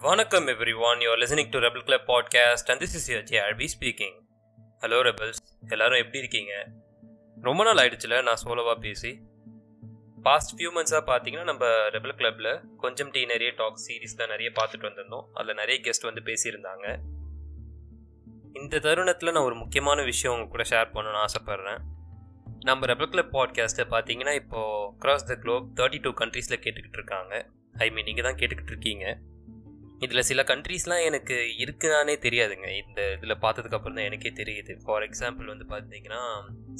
வணக்கம் everyone you're listening to Rebel club podcast and this is your JRB speaking hello rebels எல்லாரும் எப்படி இருக்கீங்க? ரொம்ப நாள் ஆயிடுச்சுல நான் சோலோவாக பேசி. பாஸ்ட் ஃபியூ மந்த்ஸாக பார்த்தீங்கன்னா நம்ம ரெபிள் கிளப்பில் கொஞ்சம் டீ நிறைய டாக் சீரீஸ்லாம் நிறைய பார்த்துட்டு வந்திருந்தோம். அதில் நிறைய கெஸ்ட் வந்து பேசியிருந்தாங்க. இந்த தருணத்தில் நான் ஒரு முக்கியமான விஷயம் உங்க கூட ஷேர் பண்ணணும்னு ஆசைப்பட்றேன். நம்ம ரெபிள் கிளப் பாட்காஸ்ட்டை பார்த்தீங்கன்னா இப்போது across the globe thirty two கண்ட்ரீஸில் கேட்டுக்கிட்டு இருக்காங்க. ஐ மீன் நீங்கள் தான் கேட்டுக்கிட்டு இருக்கீங்க. இதில் சில கண்ட்ரீஸ்லாம் எனக்கு இருக்குதானே தெரியாதுங்க. இந்த இதில் பார்த்ததுக்கப்புறம் தான் எனக்கே தெரியுது. ஃபார் எக்ஸாம்பிள் வந்து பார்த்தீங்கன்னா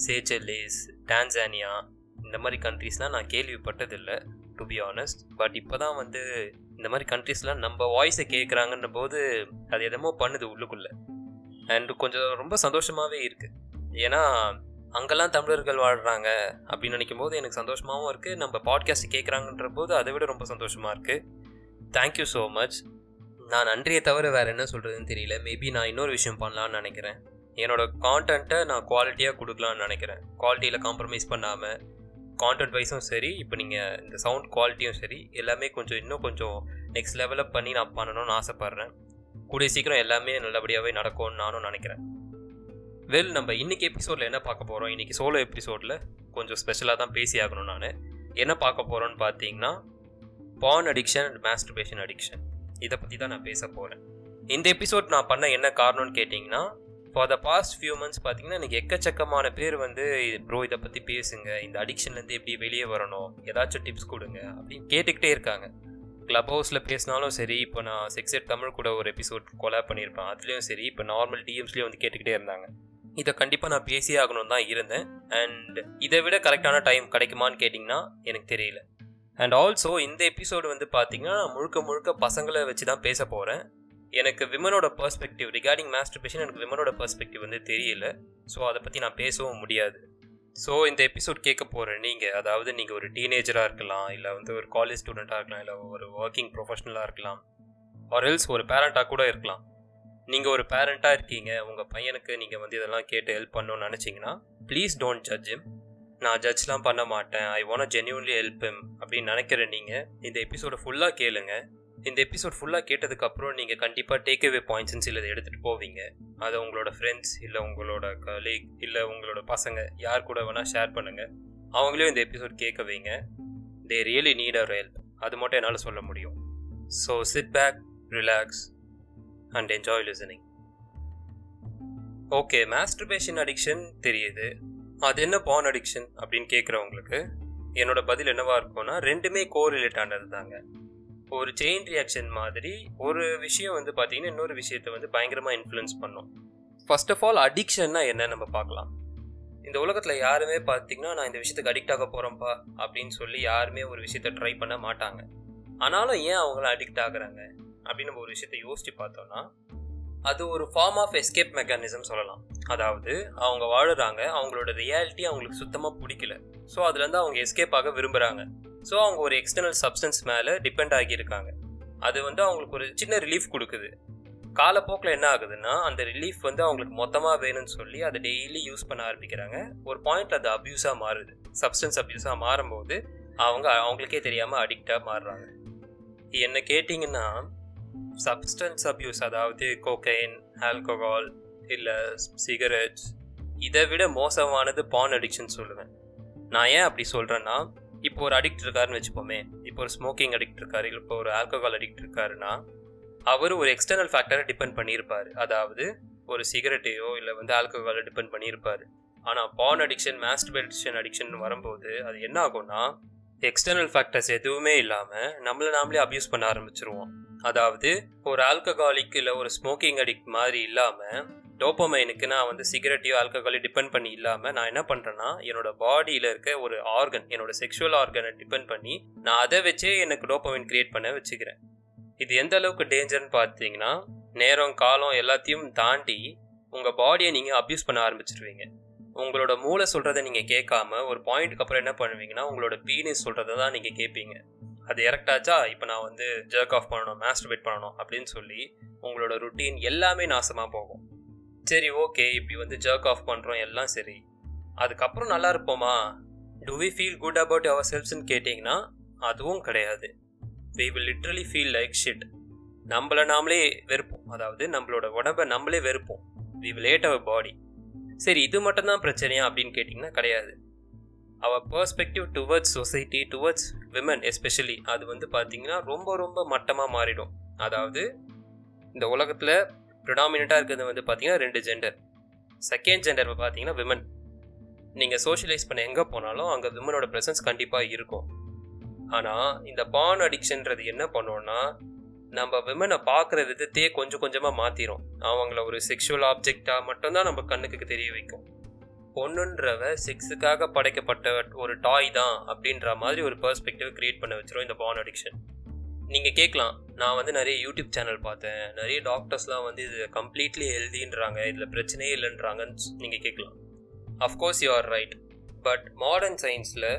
சேச்சல்லேஸ் டான்சானியா இந்த மாதிரி கண்ட்ரீஸ்லாம் நான் கேள்விப்பட்டதில்லை டு பி ஆனஸ்ட் பட் இப்போ தான் வந்து இந்த மாதிரி கண்ட்ரீஸ்லாம் நம்ம வாய்ஸை கேட்குறாங்கன்ற போது அது எதமோ பண்ணுது உள்ளுக்குள்ளே. அண்ட் கொஞ்சம் ரொம்ப சந்தோஷமாகவே இருக்குது ஏன்னா அங்கெல்லாம் தமிழர்கள் வாழ்கிறாங்க அப்படின்னு நினைக்கும் போது எனக்கு சந்தோஷமாகவும் இருக்குது நம்ம பாட்காஸ்ட் கேட்குறாங்கன்ற போது அதை விட ரொம்ப சந்தோஷமாக இருக்குது தேங்க்யூ ஸோ மச் நான் நன்றியை தவிர வேறு என்ன சொல்கிறதுன்னு தெரியல. மேபி நான் இன்னொரு விஷயம் பண்ணலான்னு நினைக்கிறேன். என்னோட கான்டென்ட்டை நான் குவாலிட்டியாக கொடுக்கலான்னு நினைக்கிறேன். குவாலிட்டியில் காம்ப்ரமைஸ் பண்ணாமல் கான்டென்ட் வைஸும் சரி இப்போ நீங்கள் இந்த சவுண்ட் குவாலிட்டியும் சரி எல்லாமே கொஞ்சம் இன்னும் கொஞ்சம் நெக்ஸ்ட் லெவலப் பண்ணி நான் பண்ணணும்னு ஆசைப்பட்றேன். கூடிய சீக்கிரம் எல்லாமே நல்லபடியாகவே நடக்கும்னு நானும் நினைக்கிறேன். வெல் நம்ம இன்றைக்கி எபிசோடில் என்ன பார்க்க போகிறோம் இன்றைக்கி சோலோ எபிசோடில் கொஞ்சம் ஸ்பெஷலாக தான் பேசி ஆகணும் நான். என்ன பார்க்க போகிறோன்னு பார்த்தீங்கன்னா porn addiction and masturbation addiction இதை பற்றி தான் நான் பேச போகிறேன் இந்த எபிசோட் நான் பண்ண என்ன காரணம்னு கேட்டிங்கன்னா for the past few months பார்த்தீங்கன்னா எனக்கு எக்கச்சக்கமான பேர் வந்து ப்ரோ இதை பற்றி பேசுங்க இந்த அடிக்ஷன்லேருந்து எப்படி வெளியே வரணும் ஏதாச்சும் டிப்ஸ் கொடுங்க அப்படின்னு கேட்டுக்கிட்டே இருக்காங்க. க்ளப் ஹவுஸில் பேசினாலும் சரி இப்போ நான் செக்ஸெட் தமிழ் கூட ஒரு எபிசோட் கொலாப் பண்ணியிருப்பேன் அதுலேயும் சரி இப்போ நார்மல் டிஎம்ஸ்லேயும் வந்து கேட்டுக்கிட்டே இருந்தாங்க. இதை கண்டிப்பாக நான் பேசியே ஆகணும் தான் இருந்தேன். அண்ட் இதை விட கரெக்டான டைம் கிடைக்குமான்னு கேட்டிங்கன்னா எனக்கு தெரியல. அண்ட் ஆல்சோ இந்த எபிசோடு வந்து பார்த்தீங்கன்னா முழுக்க முழுக்க பசங்களை வச்சு தான் பேச போகிறேன் எனக்கு விமனோட பர்ஸ்பெக்டிவ் ரிகார்டிங் மாஸ்டர்பேஷன் எனக்கு விமனோட பர்ஸ்பெக்டிவ் வந்து தெரியல. ஸோ அதை பற்றி நான் பேசவும் முடியாது. ஸோ இந்த எபிசோட் கேட்க போகிறேன் நீங்கள் அதாவது நீங்கள் ஒரு டீனேஜராக இருக்கலாம் இல்லை வந்து ஒரு காலேஜ் ஸ்டூடெண்ட்டாக இருக்கலாம் இல்லை ஒரு ஒர்க்கிங் ப்ரொஃபஷனலாக இருக்கலாம் ஆர் எல்ஸ் ஒரு பேரண்ட்டாக கூட இருக்கலாம். நீங்கள் ஒரு பேரண்ட்டாக இருக்கீங்க உங்கள் பையனுக்கு நீங்கள் வந்து இதெல்லாம் கேட்டு ஹெல்ப் பண்ணணும்னு நினச்சிங்கன்னா ப்ளீஸ் டோன்ட் ஜட்ஜ் him. நான் ஜட்ஜ்லாம் பண்ண மாட்டேன். ஐ வாண்ட் ஜென்யூன்லி ஹெல்ப் அப்படின்னு நினைக்கிற நீங்கள் இந்த எபிசோடை ஃபுல்லாக கேளுங்க. இந்த எபிசோட் ஃபுல்லாக கேட்டதுக்கப்புறம் நீங்கள் கண்டிப்பாக டேக் அவே பாயிண்ட்ஸ்னு சிலதை எடுத்துகிட்டு போவீங்க. அதை உங்களோட ஃப்ரெண்ட்ஸ் இல்லை உங்களோட கலீக் இல்லை உங்களோட பசங்க யார் கூட வேணால் ஷேர் பண்ணுங்கள் அவங்களையும் இந்த எபிசோட் கேட்க வைங்க. They really need our help அது மட்டும் என்னால் சொல்ல முடியும். So sit back relax and enjoy listening okay masturbation addiction தெரியுது. அது என்ன பான் அடிக்ஷன் அப்படின்னு கேட்குறவங்களுக்கு என்னோட பதில் என்னவா இருக்கும்னா ரெண்டுமே கோரிலேட் ஆனது தாங்க ஒரு செயின் ரியாக்ஷன் மாதிரி ஒரு விஷயம் வந்து பார்த்தீங்கன்னா இன்னொரு விஷயத்தை வந்து பயங்கரமாக இன்ஃப்ளூயன்ஸ் பண்ணும். ஃபர்ஸ்ட் ஆஃப் ஆல் அடிக்ஷன்னா என்ன நம்ம பார்க்கலாம். இந்த உலகத்தில் யாருமே பார்த்தீங்கன்னா நான் இந்த விஷயத்துக்கு அடிக்ட் ஆக போகிறேன்ப்பா அப்படின்னு சொல்லி யாருமே ஒரு விஷயத்த ட்ரை பண்ண மாட்டாங்க. ஆனாலும் ஏன் அவங்களாம் அடிக்ட் ஆகுறாங்க? அப்படின்னு நம்ம ஒரு விஷயத்த யோசிச்சு பார்த்தோம்னா அது ஒரு ஃபார்ம் ஆஃப் எஸ்கேப் மெக்கானிசம் சொல்லலாம். அதாவது அவங்க வாழுறாங்க அவங்களோட ரியாலிட்டி அவங்களுக்கு சுத்தமாக பிடிக்கல. ஸோ அதுலேருந்து அவங்க எஸ்கேப் ஆக விரும்புகிறாங்க ஸோ அவங்க ஒரு எக்ஸ்டர்னல் சப்ஸ்டன்ஸ் மேலே டிபெண்ட் ஆகியிருக்காங்க. அது வந்து அவங்களுக்கு ஒரு சின்ன ரிலீஃப் கொடுக்குது. காலப்போக்கில் என்ன ஆகுதுன்னா அந்த ரிலீஃப் வந்து அவங்களுக்கு மொத்தமாக வேணும்னு சொல்லி அதை டெய்லி யூஸ் பண்ண ஆரம்பிக்கிறாங்க. ஒரு பாயிண்ட் அது அப்யூஸாக மாறுது. சப்ஸ்டன்ஸ் அப்யூஸாக மாறும்போது அவங்க அவங்களுக்கே தெரியாமல் அடிக்டாக மாறுறாங்க. என்ன கேட்டிங்கன்னா சப்ஸ்டன்ஸ் அப்யூஸ் அதாவது கோகைன் ஆல்கஹால் இல்லை சிகரெட்ஸ் இதை விட மோசமானது பான் அடிக்ஷன் சொல்லுவேன். நான் ஏன் அப்படி சொல்கிறேன்னா இப்போ ஒரு அடிக்ட் இருக்காருன்னு வச்சுப்போமே இப்போ ஒரு ஸ்மோக்கிங் அடிக்ட் இருக்காரு இல்லை இப்போ ஒரு ஆல்கஹால் அடிக்ட் இருக்காருன்னா அவர் ஒரு எக்ஸ்டர்னல் ஃபேக்டரை டிபெண்ட் பண்ணியிருப்பார். அதாவது ஒரு சிகரெட்டையோ இல்லை வந்து ஆல்கஹாலை டிபெண்ட் பண்ணியிருப்பார். ஆனால் பான் அடிக்ஷன் மாஸ்டர்பேஷன் அடிக்ஷன் வரும்போது அது என்ன ஆகும்னா எக்ஸ்டர்னல் ஃபேக்டர்ஸ் எதுவுமே இல்லாமல் நம்மளை நாமளே அப்யூஸ் பண்ண ஆரம்பிச்சிருவோம். அதாவது ஒரு ஆல்கஹாலிக் இல்லை ஒரு ஸ்மோக்கிங் அடிக்ட் மாதிரி இல்லாமல் டோப்போமைனுக்கு நான் வந்து சிகரெட்டையோ ஆல்கஹாலையோ டிபெண்ட் பண்ணி இல்லாமல் நான் என்ன பண்ணுறேன்னா என்னோட பாடியில் இருக்க ஒரு ஆர்கன் என்னோட செக்ஷுவல் ஆர்கனை டிபெண்ட் பண்ணி நான் அதை வச்சே எனக்கு டோப்போமைன் கிரியேட் பண்ண வச்சுக்கிறேன். இது எந்த அளவுக்கு டேஞ்சர்னு பார்த்தீங்கன்னா நேரம் காலம் எல்லாத்தையும் தாண்டி உங்கள் பாடியை நீங்கள் அப்யூஸ் பண்ண ஆரம்பிச்சிருவீங்க. உங்களோட மூளை சொல்கிறத நீங்கள் கேட்காம ஒரு பாயிண்ட்டுக்கு அப்புறம் என்ன பண்ணுவீங்கன்னா உங்களோட பீனிஸ் சொல்கிறத தான் நீங்கள் கேட்பீங்க. அது எரக்டாச்சா இப்போ நான் வந்து ஜர்க் ஆஃப் பண்ணணும் மாஸ்டர்பேட் பண்ணணும் அப்படின்னு சொல்லி உங்களோட ருட்டீன் எல்லாமே நாசமாக போகும். சரி ஓகே இப்படி வந்து ஜர்க் ஆஃப் பண்ணுறோம் எல்லாம் சரி. அதுக்கப்புறம் நல்லா இருப்போமா? Do we feel good about our செல்ஃப்ஸ்ன்னு கேட்டிங்கன்னா அதுவும் கிடையாது. We will literally feel like shit நம்மளை நாமளே வெறுப்போம். அதாவது நம்மளோட உடம்பை நம்மளே வெறுப்போம். We will hate our body சரி இது மட்டும்தான் பிரச்சனையா அப்படின்னு கேட்டிங்கன்னா கிடையாது. அவள் perspective towards society towards women especially அது வந்து பார்த்தீங்கன்னா ரொம்ப ரொம்ப மட்டமாக மாறிடும். அதாவது இந்த உலகத்தில் ப்ரிடாமினண்ட்டாக இருக்கிறது வந்து பார்த்தீங்கன்னா ரெண்டு ஜெண்டர் செகண்ட் ஜெண்டர் பார்த்தீங்கன்னா விமன் நீங்கள் சோஷியலைஸ் பண்ண எங்கே போனாலும் அங்கே விமனோட ப்ரெசன்ஸ் கண்டிப்பாக இருக்கும். ஆனால் இந்த பான் அடிக்ஷன்றது என்ன பண்ணோன்னா நம்ம விமனை பார்க்குற விதத்தையே கொஞ்சம் கொஞ்சமாக மாற்றிடும் அவங்கள ஒரு செக்ஷுவல் ஆப்ஜெக்டாக மட்டும்தான் நம்ம கண்ணுக்கு தெரிய வைக்கும். பொண்ணுன்றவ செக்ஸுக்காக படைக்கப்பட்ட ஒரு டாய் தான் அப்படின்ற மாதிரி ஒரு பெர்ஸ்பெக்டிவ் கிரியேட் பண்ண வச்சிரும் இந்த பான் அடிக்ஷன் நீங்கள் கேட்கலாம் நான் வந்து நிறைய யூடியூப் சேனல் பார்த்தேன். நிறைய டாக்டர்ஸ்லாம் வந்து இது கம்ப்ளீட்லி ஹெல்தின்றாங்க இதில் பிரச்சனையே இல்லைன்றாங்கன்னு நீங்கள் கேட்கலாம் of course you are right but modern சயின்ஸில்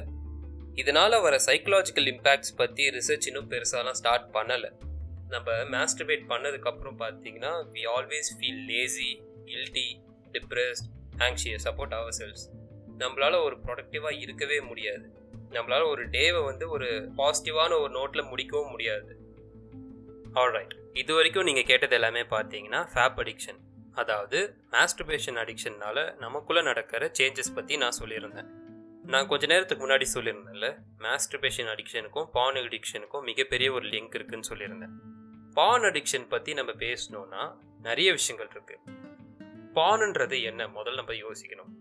இதனால் வர சைக்கலாஜிக்கல் இம்பேக்ட்ஸ் பற்றி ரிசர்ச் இன்னும் பெருசாலாம் ஸ்டார்ட் பண்ணலை. நம்ம மாஸ்டர்பேட் பண்ணதுக்கப்புறம் பார்த்தீங்கன்னா we always feel lazy guilty depressed anxious support our selves நம்மளால் ஒரு ப்ரொடக்டிவாக இருக்கவே முடியாது. நம்மளால் ஒரு டேவை வந்து ஒரு பாசிட்டிவான ஒரு நோட்டில் முடிக்கவும் முடியாது. ஆல்ரைட் இது வரைக்கும் நீங்கள் கேட்டது எல்லாமே பார்த்தீங்கன்னா ஃபேப் அடிக்ஷன் அதாவது மாஸ்டர்பேஷன் அடிக்ஷன்னால் நமக்குள்ளே நடக்கிற சேஞ்சஸ் பற்றி நான் சொல்லியிருந்தேன். நான் கொஞ்ச நேரத்துக்கு முன்னாடி சொல்லியிருந்தேன்ல மாஸ்டர்பேஷன் அடிக்ஷனுக்கும் பான் அடிக்ஷனுக்கும் மிகப்பெரிய ஒரு லிங்க் இருக்குதுன்னு சொல்லியிருந்தேன். பான் அடிக்ஷன் பற்றி நம்ம பேசணுன்னா நிறைய விஷயங்கள் இருக்குது பானுன்றது என்ன? முதல்ல நம்ம யோசிக்கணும்.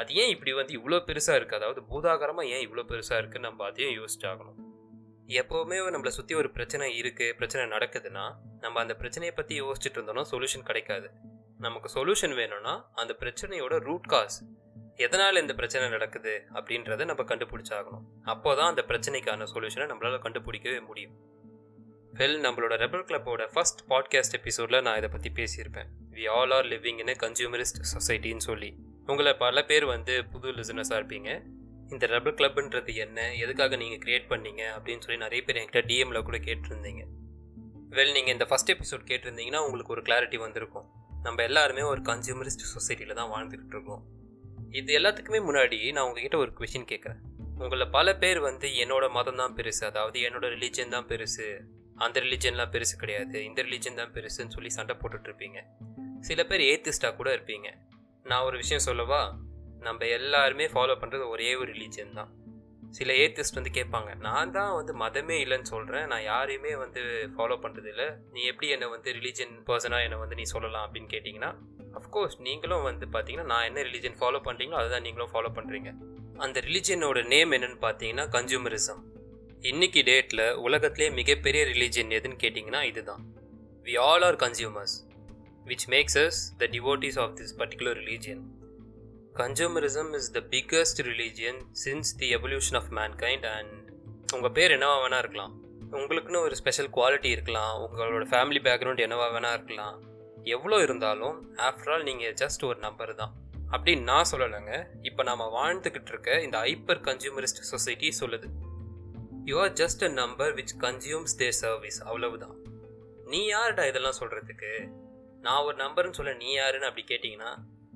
அது ஏன் இப்படி வந்து இவ்வளோ பெருசாக இருக்குது அதாவது பூதாகரமாக ஏன் இவ்வளோ பெருசாக இருக்குன்னு நம்ம அதையும் யோசிச்சாகணும் எப்போவுமே நம்மளை சுற்றி ஒரு பிரச்சனை இருக்குது பிரச்சனை நடக்குதுன்னா நம்ம அந்த பிரச்சனையை பற்றி யோசிச்சுட்டு இருந்தோம்னா சொல்யூஷன் கிடைக்காது. நமக்கு சொல்யூஷன் வேணும்னா அந்த பிரச்சனையோட ரூட் காஸ் எதனால் இந்த பிரச்சனை நடக்குது அப்படின்றத நம்ம கண்டுபிடிச்சாகணும். அப்போ தான் அந்த பிரச்சனைக்கான சொல்யூஷனை நம்மளால் கண்டுபிடிக்கவே முடியும். வெல் நம்மளோட ரெபல் கிளப்போட ஃபர்ஸ்ட் பாட்காஸ்ட் எபிசோடில் நான் இதை பற்றி பேசியிருப்பேன். We all are living in consumerist சொசைட்டின்னு சொல்லி. உங்களை பல பேர் வந்து புது லிசனஸாக இருப்பீங்க. இந்த ரெபல் கிளப்ன்றது என்ன? எதுக்காக நீங்கள் க்ரியேட் பண்ணீங்க? அப்படின்னு சொல்லி நிறைய பேர் என்கிட்ட டிஎம்ல கூட கேட்டிருந்தீங்க. வெல் நீங்கள் இந்த ஃபஸ்ட் எபிசோட் கேட்டிருந்தீங்கன்னா உங்களுக்கு ஒரு கிளாரிட்டி வந்திருக்கும். நம்ம எல்லாருமே ஒரு கன்சியூமரிஸ்ட் சொசைட்டியில் தான் வாழ்ந்துக்கிட்டு இருக்கோம். இது எல்லாத்துக்குமே முன்னாடி நான் உங்ககிட்ட ஒரு கொஷின் கேட்குறேன். உங்களை பல பேர் வந்து என்னோட மதம் தான் பெருசு. அதாவது என்னோட ரிலீஜன் தான் பெருசு. அந்த ரிலீஜன்லாம் பெருசு கிடையாது. இந்த ரிலீஜன் தான் பெருசுன்னு சொல்லி சண்டை போட்டுட்ருப்பீங்க சில பேர் ஏத்திஸ்டாக கூட இருப்பீங்க. நான் ஒரு விஷயம் சொல்லவா? நம்ம எல்லாருமே ஃபாலோ பண்ணுறது ஒரே ஒரு ரிலீஜன் தான். சில ஏத்திஸ்ட் வந்து கேட்பாங்க நான் தான் வந்து மதமே இல்லைன்னு சொல்கிறேன் நான் யாரையுமே வந்து ஃபாலோ பண்ணுறது இல்லை நீ எப்படி என்னை வந்து ரிலீஜன் பர்சனாக என்னை வந்து நீ சொல்லலாம்? அப்படின்னு கேட்டிங்கன்னா அஃப்கோர்ஸ் நீங்களும் வந்து பார்த்தீங்கன்னா நான் என்ன ரிலீஜன் ஃபாலோ பண்ணுறீங்களோ அதை தான் நீங்களும் ஃபாலோ பண்ணுறீங்க அந்த ரிலீஜனோட நேம் என்னன்னு பார்த்தீங்கன்னா கன்சூமரிசம் இன்னைக்கு டேட்டில் உலகத்திலே மிகப்பெரிய ரிலீஜன் எதுன்னு கேட்டிங்கன்னா இதுதான். We all are consumers which makes us the devotees of this particular religion consumerism is the biggest religion since the evolution of mankind and உங்கள் பேர் என்னவா வேணா இருக்கலாம். உங்களுக்குன்னு ஒரு ஸ்பெஷல் குவாலிட்டி இருக்கலாம். உங்களோட ஃபேமிலி பேக்ரவுண்ட் என்னவா வேணா இருக்கலாம். எவ்வளோ இருந்தாலும் ஆஃப்டர் ஆல் நீங்கள் ஜஸ்ட் ஒரு நம்பர் தான். அப்படின்னு நான் சொல்லலைங்க. இப்போ நாம் வாழ்ந்துக்கிட்டு இருக்க இந்த ஹைப்பர் கன்சியூமரிஸ்ட் சொசைட்டி சொல்லுது. You are just a number which consumes their service அவ்வளவுதான். நீ யாருடா இதெல்லாம் சொல்கிறதுக்கு நான் ஒரு நம்பர்னு சொல்ல நீ யாருன்னு அப்படி கேட்டிங்கன்னா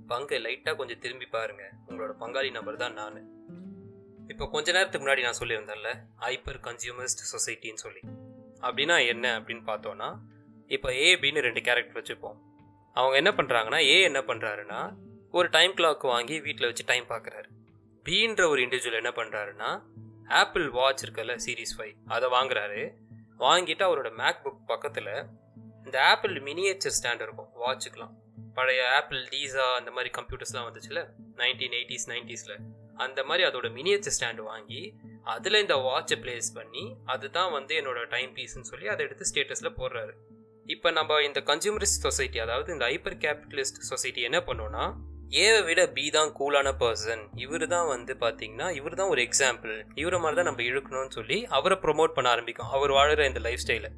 பங்கு லைட்டாக கொஞ்சம் திரும்பி பாருங்க. உங்களோட பங்காளி நம்பர் தான் நான். இப்போ கொஞ்ச நேரத்துக்கு முன்னாடி நான் சொல்லியிருந்தேன்ல ஹைப்பர் கன்சியூமரிஸ்ட் சொசைட்டின்னு சொல்லி. அப்படின்னா என்ன அப்படின்னு பார்த்தோன்னா இப்போ ஏ பின்னு ரெண்டு கேரக்டர் வச்சுப்போம். அவங்க என்ன பண்ணுறாங்கன்னா ஏ என்ன பண்ணுறாருன்னா ஒரு டைம் கிளாக் வாங்கி வீட்டில் வச்சு டைம் பார்க்குறாரு பீன்ற ஒரு இண்டிவிஜுவல் என்ன பண்ணுறாருன்னா ஆப்பிள் வாட்ச் இருக்குல்ல சீரீஸ் ஃபைவ் அதை வாங்குறாரு. வாங்கிட்டு அவரோட மேக் புக் பக்கத்தில் இந்த ஆப்பிள் மினியேச்சர் ஸ்டாண்ட் இருக்கும் வாட்சுக்கெலாம் பழைய ஆப்பிள் டீசா அந்த மாதிரி கம்ப்யூட்டர்ஸ்லாம் வந்துச்சுல நைன்டீன் எயிட்டிஸ் நைன்டிஸில் அந்த மாதிரி அதோட மினியேச்சர் ஸ்டாண்டு வாங்கி அதில் இந்த வாட்சை பிளேஸ் பண்ணி அதுதான் வந்து என்னோட டைம் பீஸ்ன்னு சொல்லி அதை எடுத்து ஸ்டேட்டஸில் போடுறாரு. இப்போ நம்ம இந்த கன்சியூமரிஸ்ட் சொசைட்டி அதாவது இந்த ஹைப்பர் கேபிட்டலிஸ்ட் சொசைட்டி என்ன பண்ணோன்னா ஏவை விட பி தான் கூலான பர்சன் இவர் தான் வந்து பார்த்தீங்கன்னா இவர் தான் ஒரு எக்ஸாம்பிள் இவரை மாதிரி தான் நம்ம இழுக்கணும்னு சொல்லி அவரை ப்ரொமோட் பண்ண ஆரம்பிக்கும். அவர் வாழ்கிற இந்த லைஃப் ஸ்டைலை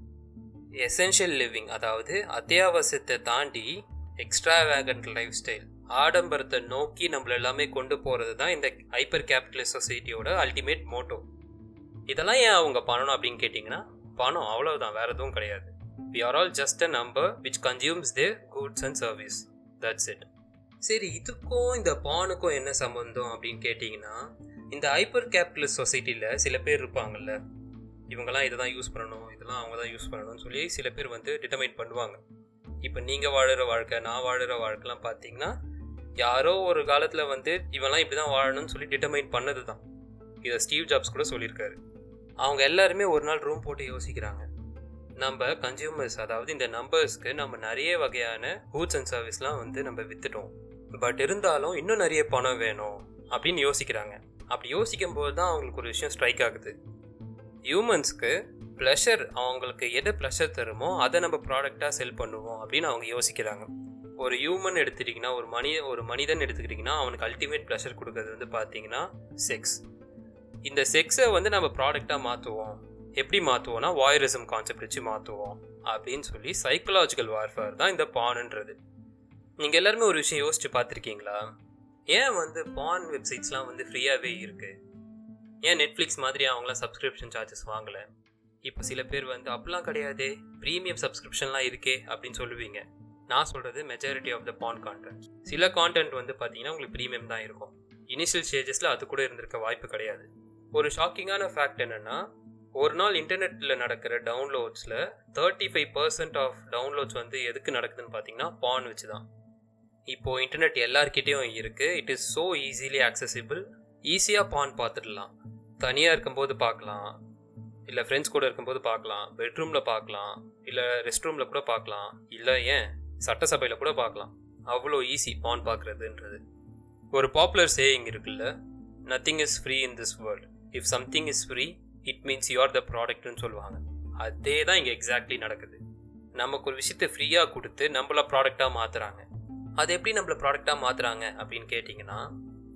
எசென்ஷியல் லிவிங் அதாவது அத்தியாவசியத்தை தாண்டி எக்ஸ்ட்ரா வேகன்ட் லைஃப் ஸ்டைல் ஆடம்பரத்தை நோக்கி நம்மள எல்லாமே கொண்டு போகிறது தான் இந்த ஹைப்பர் கேபிட்டலிஸ்ட் சொசைட்டியோட அல்டிமேட் மோட்டோ இதெல்லாம் ஏன் அவங்க பண்ணணும் அப்படின்னு கேட்டிங்கன்னா பணம் அவ்வளவுதான் வேற எதுவும் கிடையாது. We are all just a number which consumes the goods and service that's it சரி இதுக்கும் இந்த பானுக்கும் என்ன சம்பந்தம் அப்படின்னு கேட்டிங்கன்னா இந்த ஹைப்பர் கேபிட்டலிஸ்ட் சொசைட்டியில் சில பேர் இருப்பாங்கல்ல. இவங்கெல்லாம் இதை தான் யூஸ் பண்ணணும் இதெல்லாம் அவங்க தான் யூஸ் பண்ணணும்னு சொல்லி சில பேர் வந்து டிட்டர்மைன் பண்ணுவாங்க. இப்போ நீங்கள் வாழ்கிற வாழ்க்கை நான் வாழ்கிற வாழ்க்கைலாம் பார்த்தீங்கன்னா யாரோ ஒரு காலத்தில் வந்து இவெல்லாம் இப்படி தான் வாழணும்னு சொல்லி டிட்டர்மைன் பண்ணது தான் இதை ஸ்டீவ் ஜாப்ஸ் கூட சொல்லியிருக்காரு. அவங்க எல்லாருமே ஒரு நாள் ரூம் போட்டு யோசிக்கிறாங்க. நம்ம கன்சியூமர்ஸ் அதாவது இந்த நம்பர்ஸ்க்கு நம்ம நிறைய வகையான கூட்ஸ் அண்ட் சர்வீஸ்லாம் வந்து நம்ம விற்றுட்டோம் பட் இருந்தாலும் இன்னும் நிறைய பணம் வேணும் அப்படின்னு யோசிக்கிறாங்க. அப்படி யோசிக்கும் போது தான் அவங்களுக்கு ஒரு விஷயம் ஸ்ட்ரைக் ஆகுது. ஹியூமன்ஸ்க்கு ப்ளஷர் அவங்களுக்கு எது ப்ளஷர் தருமோ அதை நம்ம ப்ராடக்டாக செல் பண்ணுவோம் அப்படின்னு அவங்க யோசிக்கிறாங்க. ஒரு ஹியூமன் எடுத்துட்டிங்கன்னா ஒரு மனித ஒரு மனிதன் எடுத்துக்கிட்டிங்கன்னா அவனுக்கு அல்டிமேட் ப்ளஷர் கொடுக்கறது வந்து பார்த்தீங்கன்னா செக்ஸ் இந்த செக்ஸை வந்து நம்ம ப்ராடக்டாக மாற்றுவோம் எப்படி மாற்றுவோம்னா வாயரிசம் கான்செப்ட் வச்சு மாற்றுவோம் அப்படின்னு சொல்லி சைக்கலாஜிக்கல் வார்ஃபேர் தான் இந்த பானுன்றது. நீங்கள் எல்லாருமே ஒரு விஷயம் யோசிச்சு பார்த்துருக்கீங்களா? ஏன் வந்து பான் வெப்சைட்ஸ்லாம் வந்து ஃப்ரீயாகவே இருக்குது ஏன் நெட்ஃப்ளிக்ஸ் மாதிரி அவங்களாம் சப்ஸ்கிரிப்ஷன் சார்ஜஸ் வாங்கலை? இப்போ சில பேர் வந்து அப்படிலாம் கிடையாது ப்ரீமியம் சப்ஸ்கிரிப்ஷன்லாம் இருக்கே அப்படின்னு சொல்லுவீங்க. நான் சொல்கிறது majority of the porn content சில கான்டென்ட் வந்து பார்த்தீங்கன்னா உங்களுக்கு ப்ரீமியம் தான் இருக்கும். இனிஷியல் ஸ்டேஜஸில் அது கூட இருந்திருக்க வாய்ப்பு கிடையாது. ஒரு ஷாக்கிங்கான ஃபேக்ட் என்னென்னா ஒரு நாள் இன்டர்நெட்டில் நடக்கிற டவுன்லோட்ஸில் thirty five percent of downloads வந்து எதுக்கு நடக்குதுன்னு பார்த்தீங்கன்னா பான் வச்சு தான் இப்போது இன்டர்நெட் எல்லார்கிட்டேயும் இருக்குது it is so easily accessible ஈஸியாக பான் பார்த்துடலாம். தனியாக இருக்கும்போது பார்க்கலாம். இல்லை ஃப்ரெண்ட்ஸ் கூட இருக்கும்போது பார்க்கலாம். பெட்ரூமில் பார்க்கலாம். இல்லை ரெஸ்ட் ரூமில் கூட பார்க்கலாம். இல்லை ஏன்? சட்டசபையில் கூட பார்க்கலாம். அவ்வளோ ஈஸி பான் பார்க்குறதுன்றது. ஒரு பாப்புலர் சேயிங் இருக்குல்ல nothing is free in this world if something is free it means you are the ப்ராடக்ட்னு சொல்லுவாங்க. அதே தான் இங்கே எக்ஸாக்ட்லி நடக்குது. நமக்கு ஒரு விஷயத்தை ஃப்ரீயாக கொடுத்து நம்மள ப்ராடக்டாக மாற்றுறாங்க அது எப்படி நம்மள ப்ராடக்டாக மாற்றுறாங்க அப்படின்னு கேட்டிங்கன்னா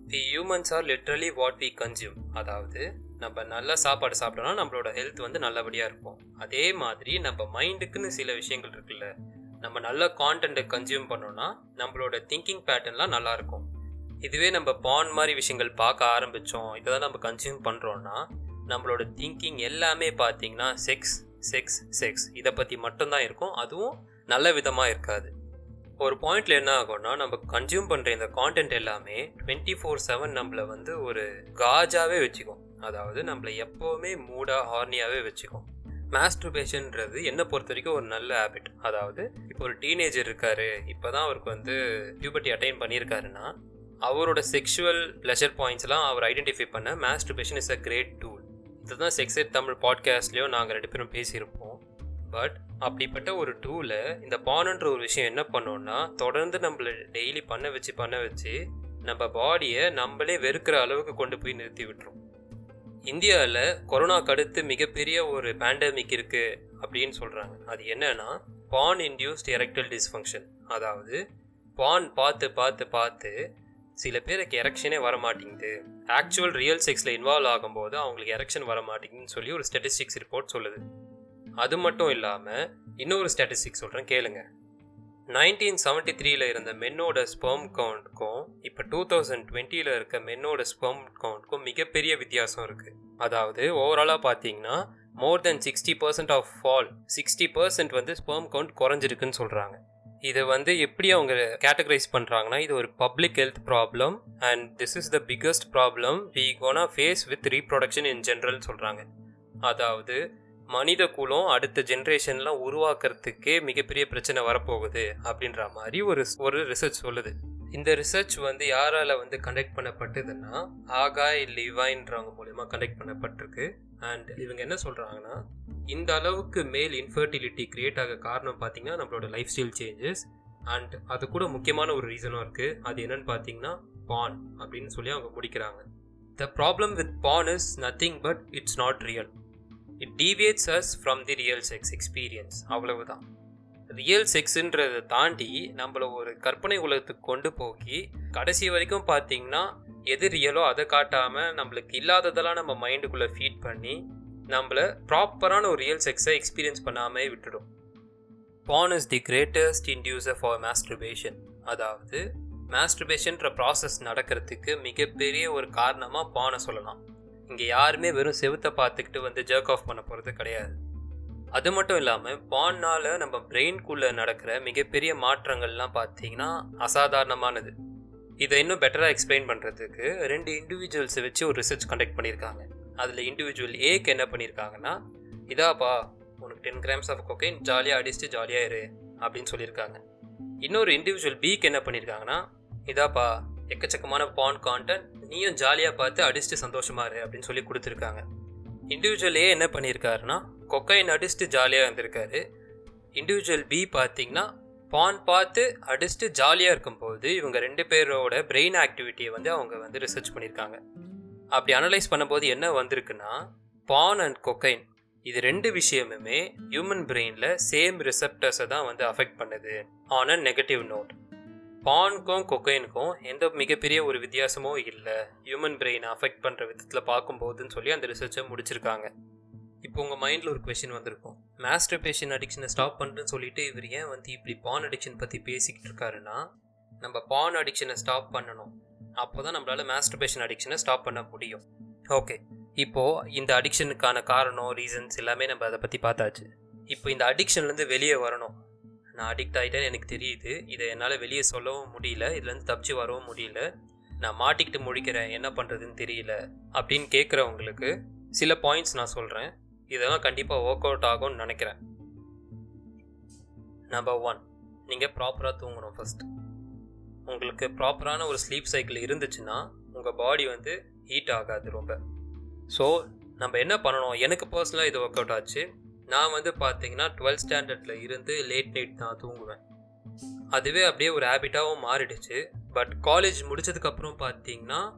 the humans are literally what we consume அதாவது நம்ம நல்ல சாப்பாடு சாப்பிட்டோம்னா நம்மளோட ஹெல்த் வந்து நல்லபடியாக இருக்கும். அதே மாதிரி நம்ம மைண்டுக்குன்னு சில விஷயங்கள் இருக்குல்ல நம்ம நல்ல கான்டென்ட்டை கன்சியூம் பண்ணோம்னா நம்மளோட திங்கிங் பேட்டர்ன்லாம் நல்லாயிருக்கும் இதுவே நம்ம பான் மாதிரி விஷயங்கள் பார்க்க ஆரம்பித்தோம் இதை தான் நம்ம கன்சியூம் பண்ணுறோன்னா நம்மளோட திங்கிங் எல்லாமே பார்த்தீங்கன்னா செக்ஸ் செக்ஸ் செக்ஸ் இதை பற்றி மட்டும்தான் இருக்கும் அதுவும் நல்ல விதமாக இருக்காது. ஒரு பாயிண்ட்ல என்ன ஆகும்னா நம்ம கன்சியூம் பண்ணுற இந்த கான்டென்ட் எல்லாமே டுவெண்ட்டி ஃபோர் செவன் நம்மளை வந்து ஒரு காஜாவே வச்சுக்கும். அதாவது நம்மள எப்போவுமே மூடாக ஹார்னியாகவே வச்சுக்கும். மாஸ்டர்பேஷன்ன்றது என்னை பொறுத்த வரைக்கும் ஒரு நல்ல ஹேபிட் அதாவது இப்போ ஒரு டீனேஜர் இருக்காரு இப்போ தான் அவருக்கு வந்து பியூபர்ட்டி அட்டைன் பண்ணியிருக்காருன்னா அவரோட செக்ஷுவல் ப்ளஷர் பாயிண்ட்ஸ்லாம் அவர் ஐடென்டிஃபை பண்ண masturbation is a great tool இதுதான் செக்ஸ் தமிழ் பாட்காஸ்ட்லேயும் நாங்கள் ரெண்டு பேரும் பேசியிருப்போம். பட் அப்படிப்பட்ட ஒரு டூவில் இந்த பானுன்ற ஒரு விஷயம் என்ன பண்ணோம்னா தொடர்ந்து நம்மளை டெய்லி பண்ண வச்சு பண்ண வச்சு நம்ம பாடியை நம்மளே வெறுக்கிற அளவுக்கு கொண்டு போய் நிறுத்தி விட்டுரும். இந்தியாவில் கொரோனாக்கு அடுத்து மிகப்பெரிய ஒரு பேண்டமிக் இருக்குது அப்படின்னு சொல்கிறாங்க அது என்னன்னா பான் இன்டியூஸ்ட் எரெக்டல் டிஸ்ஃபங்க்ஷன் அதாவது பான் பார்த்து பார்த்து பார்த்து சில பேருக்கு எரெக்ஷனே வர மாட்டேங்குது ஆக்சுவல் ரியல் செக்ஸில் இன்வால்வ் ஆகும்போது அவங்களுக்கு எரெக்ஷன் வர மாட்டேங்குதுன்னு சொல்லி ஒரு ஸ்டெட்டிஸ்டிக்ஸ் ரிப்போர்ட் சொல்லுது. அது மட்டும் இல்லாமல் இன்னொரு ஸ்டாட்டிஸ்டிக் சொல்கிறேன் கேளுங்க. நைன்டீன் செவன்ட்டி த்ரீல இருந்த மென்னோட ஸ்பெர்ம் கவுண்ட்க்கும் இப்போ டூ தௌசண்ட் டுவெண்ட்டியில் இருக்க மென்னோட ஸ்பெர்ம் கவுண்ட்க்கும் மிகப்பெரிய வித்தியாசம் இருக்குது அதாவது ஓவராலாக பார்த்தீங்கன்னா more than sixty percent of fall sixty percent வந்து ஸ்பெர்ம் கவுண்ட் குறைஞ்சிருக்குன்னு சொல்கிறாங்க இதை வந்து எப்படி அவங்க கேட்டகரைஸ் பண்ணுறாங்கன்னா இது ஒரு public health problem and this is the biggest problem we gonna face with reproduction in general சொல்கிறாங்க அதாவது மனித குலம் அடுத்த ஜென்ரேஷன்லாம் உருவாக்குறதுக்கே மிகப்பெரிய பிரச்சனை வரப்போகுது அப்படின்ற மாதிரி ஒரு ஒரு ரிசர்ச் சொல்லுது. இந்த ரிசர்ச் வந்து யாரால வந்து கண்டக்ட் பண்ணப்பட்டதுன்னா ஆகாய் லிவாயின்றவங்க மூலயமா கண்டக்ட் பண்ணப்பட்டிருக்கு. அண்ட் இவங்க என்ன சொல்றாங்கன்னா இந்த அளவுக்கு மேல் இன்ஃபர்டிலிட்டி கிரியேட் ஆக காரணம் பார்த்தீங்கன்னா நம்மளோட லைஃப் ஸ்டைல் சேஞ்சஸ் அண்ட் அது கூட முக்கியமான ஒரு ரீசனும் இருக்குது அது என்னன்னு பார்த்தீங்கன்னா பான் அப்படின்னு சொல்லி அவங்க முடிக்கிறாங்க. The problem with porn is nothing but it's not real it deviates us from the real sex experience அவ்வளவுதான். ரியல் செக்ஸுன்றதை தாண்டி நம்மளை ஒரு கற்பனை உலகத்துக்கு கொண்டு போக்கி கடைசி வரைக்கும் பார்த்தீங்கன்னா எது ரியலோ அதை காட்டாமல் நம்மளுக்கு இல்லாததெல்லாம் நம்ம மைண்டுக்குள்ளே ஃபீட் பண்ணி நம்மளை ப்ராப்பரான ஒரு ரியல் செக்ஸை எக்ஸ்பீரியன்ஸ் பண்ணாமே விட்டுடும். Porn is the greatest inducer for masturbation அதாவது மாஸ்டர்பேஷன்ற ப்ராசஸ் நடக்கிறதுக்கு மிகப்பெரிய ஒரு காரணமாக பானை சொல்லலாம். இங்கே யாருமே வெறும் செவுத்தை பார்த்துக்கிட்டு வந்து ஜர்க் ஆஃப் பண்ண போகிறது கிடையாது. அது மட்டும் இல்லாமல் பான்னால் நம்ம பிரெயின்குள்ளே நடக்கிற மிகப்பெரிய மாற்றங்கள்லாம் பார்த்தீங்கன்னா அசாதாரணமானது. இதை இன்னும் பெட்டராக எக்ஸ்பிளைன் பண்ணுறதுக்கு ரெண்டு இண்டிவிஜுவல்ஸை வச்சு ஒரு ரிசர்ச் கண்டக்ட் பண்ணியிருக்காங்க. அதில் இண்டிவிஜுவல் ஏக்கு என்ன பண்ணியிருக்காங்கன்னா இதாப்பா உனக்கு டென் கிராம்ஸ் ஆஃப் கொக்கைன் ஜாலியாக அடிச்சுட்டு ஜாலியாக இரு அப்படின்னு சொல்லியிருக்காங்க. இன்னொரு இண்டிவிஜுவல் பிக்கு என்ன பண்ணியிருக்காங்கன்னா இதாப்பா எக்கச்சக்கமான பான் கான்டென்ட் நீயும் ஜாலியாக பார்த்து அடிச்சுட்டு சந்தோஷமா இரு அப்படின்னு சொல்லி கொடுத்துருக்காங்க. இண்டிவிஜுவல் ஏ என்ன பண்ணியிருக்காருன்னா கொக்கைன் அடிச்சுட்டு ஜாலியாக இருந்திருக்காரு. இண்டிவிஜுவல் பி பார்த்தீங்கன்னா பான் பார்த்து அடிச்சுட்டு ஜாலியாக இருக்கும்போது இவங்க ரெண்டு பேரோட பிரெயின் ஆக்டிவிட்டியை வந்து அவங்க வந்து ரிசர்ச் பண்ணியிருக்காங்க. அப்படி அனலைஸ் பண்ணும்போது என்ன வந்திருக்குன்னா பான் அண்ட் கொக்கைன் இது ரெண்டு விஷயமுமே ஹியூமன் பிரெயினில் சேம் ரிசப்டர்ஸை தான் வந்து அஃபெக்ட் பண்ணுது ஆன் அ நெகட்டிவ் நோட் பானுக்கும் கொக்கைனுக்கும் எந்த மிகப்பெரிய ஒரு வித்தியாசமோ இல்லை. ஹியூமன் பிரெயினை அஃபெக்ட் பண்ணுற விதத்தில் பார்க்கும்போதுன்னு சொல்லி அந்த ரிசர்ச்சை முடிச்சிருக்காங்க. இப்போ உங்கள் மைண்டில் ஒரு கொஷின் வந்திருக்கும். மாஸ்டர் பேஷன் அடிக்ஷனை ஸ்டாப் பண்ணுறேன்னு சொல்லிட்டு இவர் ஏன் வந்து இப்படி பான் அடிக்ஷன் பற்றி பேசிக்கிட்டு இருக்காருன்னா நம்ம பான் அடிக்ஷனை ஸ்டாப் பண்ணணும். அப்போ தான் நம்மளால் மாஸ்டர் பேஷன் அடிக்ஷனை ஸ்டாப் பண்ண முடியும். ஓகே இப்போது இந்த அடிக்ஷனுக்கான காரணம் ரீசன்ஸ் எல்லாமே நம்ம அதை பற்றி பார்த்தாச்சு. இப்போ இந்த அடிக்ஷன்லேருந்து வெளியே வரணும். நான் அடிக்ட் ஆகிட்டேன்னு எனக்கு தெரியுது. இதை என்னால் வெளியே சொல்லவும் முடியல. இதுலேருந்து தப்பிச்சு வரவும் முடியல. நான் மாட்டிக்கிட்டு முடிக்கிறேன் என்ன பண்ணுறதுன்னு தெரியல. அப்படின்னு கேட்குறவங்களுக்கு சில பாயிண்ட்ஸ் நான் சொல்கிறேன் இதெல்லாம் கண்டிப்பாக ஒர்க் அவுட் ஆகும்னு நினைக்கிறேன். நம்பர் ஒன் நீங்கள் ப்ராப்பராக தூங்கணும் ஃபஸ்ட் உங்களுக்கு ப்ராப்பரான ஒரு ஸ்லீப் சைக்கிள் இருந்துச்சுன்னா உங்கள் பாடி வந்து ஹீட் ஆகாது ரொம்ப. ஸோ நம்ம என்ன பண்ணணும்? எனக்கு பர்சனலாக இது ஒர்க் அவுட் ஆச்சு. நான் வந்து பார்த்தீங்கன்னா டுவெல்த் ஸ்டாண்டர்டில் இருந்து லேட் நைட் நான் தூங்குவேன். அதுவே அப்படியே ஒரு ஹேபிட்டாகவும் மாறிடுச்சு. பட் காலேஜ் முடிச்சதுக்கப்புறம் பார்த்தீங்கன்னா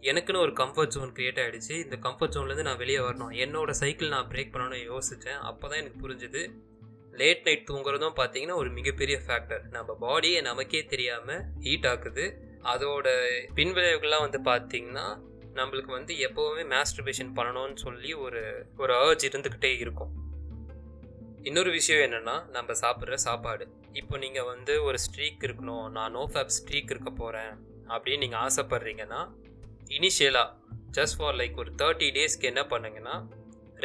எனக்குன்னு ஒரு கம்ஃபர்ட் ஜோன் க்ரியேட் ஆகிடுச்சு இந்த கம்ஃபர்ட் ஜோன்லேருந்து நான் வெளியே வரணும். என்னோட சைக்கிள் நான் பிரேக் பண்ணணும்னு யோசித்தேன் அப்போ தான் எனக்கு புரிஞ்சுது. லேட் நைட் தூங்குறதும் பார்த்தீங்கன்னா ஒரு மிகப்பெரிய ஃபேக்டர் நம்ம பாடியை நமக்கே தெரியாமல் ஹீட் ஆக்குது. அதோட பின்விளைவுகள்லாம் வந்து பார்த்தீங்கன்னா நம்மளுக்கு வந்து எப்போவுமே மாஸ்டர்பேஷன் பண்ணணும்னு சொல்லி ஒரு ஒரு அர்ஜ் இருந்துக்கிட்டே இருக்கும். இன்னொரு விஷயம் என்னென்னா நம்ம சாப்பிட்ற சாப்பாடு. இப்போ நீங்கள் வந்து ஒரு ஸ்ட்ரீக் இருக்கணும் நான் நோ ஃபேப் ஸ்ட்ரீக் இருக்க போகிறேன் அப்படின்னு நீங்கள் ஆசைப்பட்றீங்கன்னா இனிஷியலாக ஜஸ்ட் ஃபார் லைக் ஒரு தேர்ட்டி டேஸ்க்கு என்ன பண்ணுங்கன்னா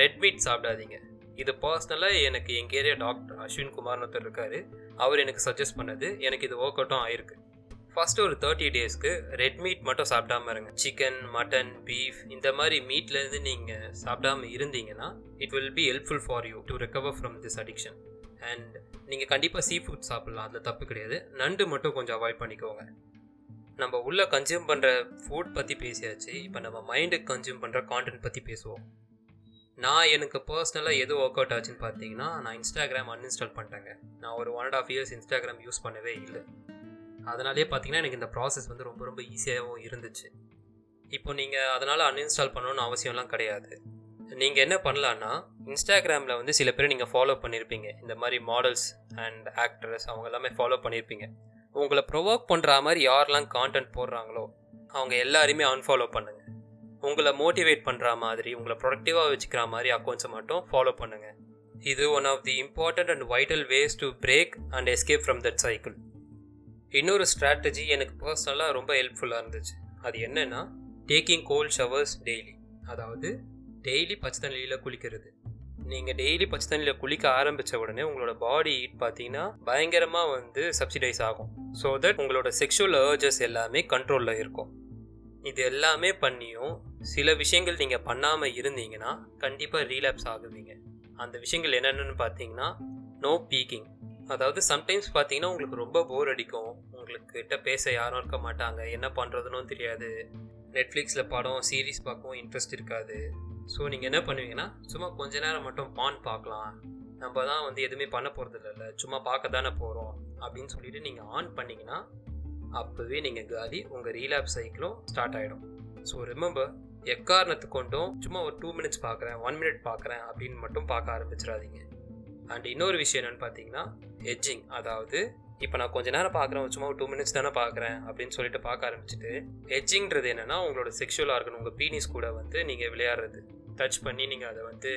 ரெட் மீட் சாப்பிடாதீங்க. இது பர்சனலாக எனக்கு எங்கள் ஏரியா டாக்டர் அஸ்வின் குமார்னு ஒருத்தர் இருக்கார். அவர் எனக்கு சஜஸ்ட் பண்ணது எனக்கு இது ஒர்க் அவுட்டும் ஆயிருக்கு. ஃபஸ்ட்டு ஒரு தேர்ட்டி டேஸ்க்கு ரெட் மீட் மட்டும் சாப்பிடாம இருங்க. சிக்கன் மட்டன் பீஃப் இந்த மாதிரி மீட்லேருந்து நீங்கள் சாப்பிடாம இருந்தீங்கன்னா it will be helpful for you to recover from this addiction and நீங்கள் கண்டிப்பாக சீ ஃபுட் சாப்பிட்லாம் அதில் தப்பு கிடையாது. நண்டு மட்டும் கொஞ்சம் அவாய்ட் பண்ணிக்கோங்க. நம்ம உள்ளே கன்சியூம் பண்ணுற ஃபுட் பற்றி பேசியாச்சு. இப்போ நம்ம மைண்டுக்கு கன்சியூம் பண்ணுற கான்டென்ட் பற்றி பேசுவோம். நான் எனக்கு பர்சனலாக எது ஒர்க் அவுட் ஆச்சுன்னு பார்த்தீங்கன்னா நான் இன்ஸ்டாகிராம் அன்இன்ஸ்டால் பண்ணிட்டேங்க. நான் ஒரு one and half years Instagram use பண்ணவே இல்லை. அதனாலே பார்த்தீங்கன்னா எனக்கு இந்த ப்ராசஸ் வந்து ரொம்ப ரொம்ப ஈஸியாகவும் இருந்துச்சு. இப்போ நீங்கள் அதனால் அன்இன்ஸ்டால் பண்ணணும்னு அவசியம்லாம் கிடையாது. நீங்கள் என்ன பண்ணலான்னா இன்ஸ்டாகிராமில் வந்து சில பேர் நீங்கள் ஃபாலோ பண்ணியிருப்பீங்க இந்த மாதிரி மாடல்ஸ் அண்ட் ஆக்டர்ஸ் அவங்க எல்லாமே ஃபாலோ பண்ணியிருப்பீங்க உங்களை ப்ரொவோக் பண்ணுற மாதிரி யாரெல்லாம் கான்டென்ட் போடுறாங்களோ அவங்க எல்லாருமே அன்ஃபாலோ பண்ணுங்கள் உங்களை மோட்டிவேட் பண்ணுற மாதிரி உங்களை ப்ரொடக்டிவாக வச்சுக்கிற மாதிரி அக்கௌண்ட்ஸை மட்டும் ஃபாலோ பண்ணுங்கள் இது one of the important and vital ways to break and escape from that cycle இன்னொரு ஸ்ட்ராட்டஜி எனக்கு பர்சனலாக ரொம்ப ஹெல்ப்ஃபுல்லாக இருந்துச்சு. அது என்னென்னா டேக்கிங் கோல்ட் ஷவர்ஸ் டெய்லி அதாவது டெய்லி பச்சை தண்ணியில் குளிக்கிறது. நீங்கள் டெய்லி பச்சை தண்ணியில் குளிக்க ஆரம்பித்த உடனே உங்களோட பாடி ஹீட் பார்த்தீங்கன்னா பயங்கரமாக வந்து சப்சிடைஸ் ஆகும். ஸோ தட் உங்களோட செக்ஷுவல் அர்ஜஸ் எல்லாமே கண்ட்ரோலில் இருக்கும். இது எல்லாமே பண்ணியும் சில விஷயங்கள் நீங்கள் பண்ணாமல் இருந்தீங்கன்னா கண்டிப்பாக ரீலாப்ஸ் ஆகுவீங்க. அந்த விஷயங்கள் என்னென்னு பார்த்தீங்கன்னா நோ பீக்கிங் அதாவது சம்டைம்ஸ் பார்த்தீங்கன்னா உங்களுக்கு ரொம்ப போர் அடிக்கும். உங்களுக்கு கிட்ட பேச யாரும் இருக்க மாட்டாங்க. என்ன பண்ணுறதுன்னு தெரியாது. நெட்ஃப்ளிக்ஸில் படம் சீரீஸ் பார்க்கவும் இன்ட்ரெஸ்ட் இருக்காது. ஸோ நீங்கள் என்ன பண்ணுவீங்கன்னா சும்மா கொஞ்ச நேரம் மட்டும் பான் பார்க்கலாம். நம்ம தான் வந்து எதுவுமே பண்ண போகிறது இல்லைல்ல சும்மா பார்க்க தானே போகிறோம் அப்படின்னு சொல்லிட்டு நீங்கள் ஆன் பண்ணிங்கன்னா அப்போவே நீங்கள் காலி உங்கள் ரீலாப் சைக்கிளும் ஸ்டார்ட் ஆகிடும் ஸோ ரிமெம்பர் எக்காரணத்து கொண்டும் சும்மா ஒரு டூ மினிட்ஸ் பார்க்குறேன் ஒன் மினிட் பார்க்குறேன் அப்படின்னு மட்டும் பார்க்க ஆரம்பிச்சிடாதீங்க. அண்ட் இன்னொரு விஷயம் என்னென்னு பார்த்தீங்கன்னா ஹெட்ஜிங் அதாவது இப்போ நான் கொஞ்ச நேரம் பார்க்குறேன் சும்மா ஒரு டூ மினிட்ஸ் தானே பார்க்குறேன் அப்படின்னு சொல்லிட்டு பார்க்க ஆரம்பிச்சுட்டு ஹெட்ஜிங்கிறது என்னென்னா உங்களோட செக்ஷுவல் ஆர்கன் உங்கள் பீனிஸ் கூட வந்து நீங்கள் விளையாடுறது. டச் பண்ணி நீங்கள் அதை வந்து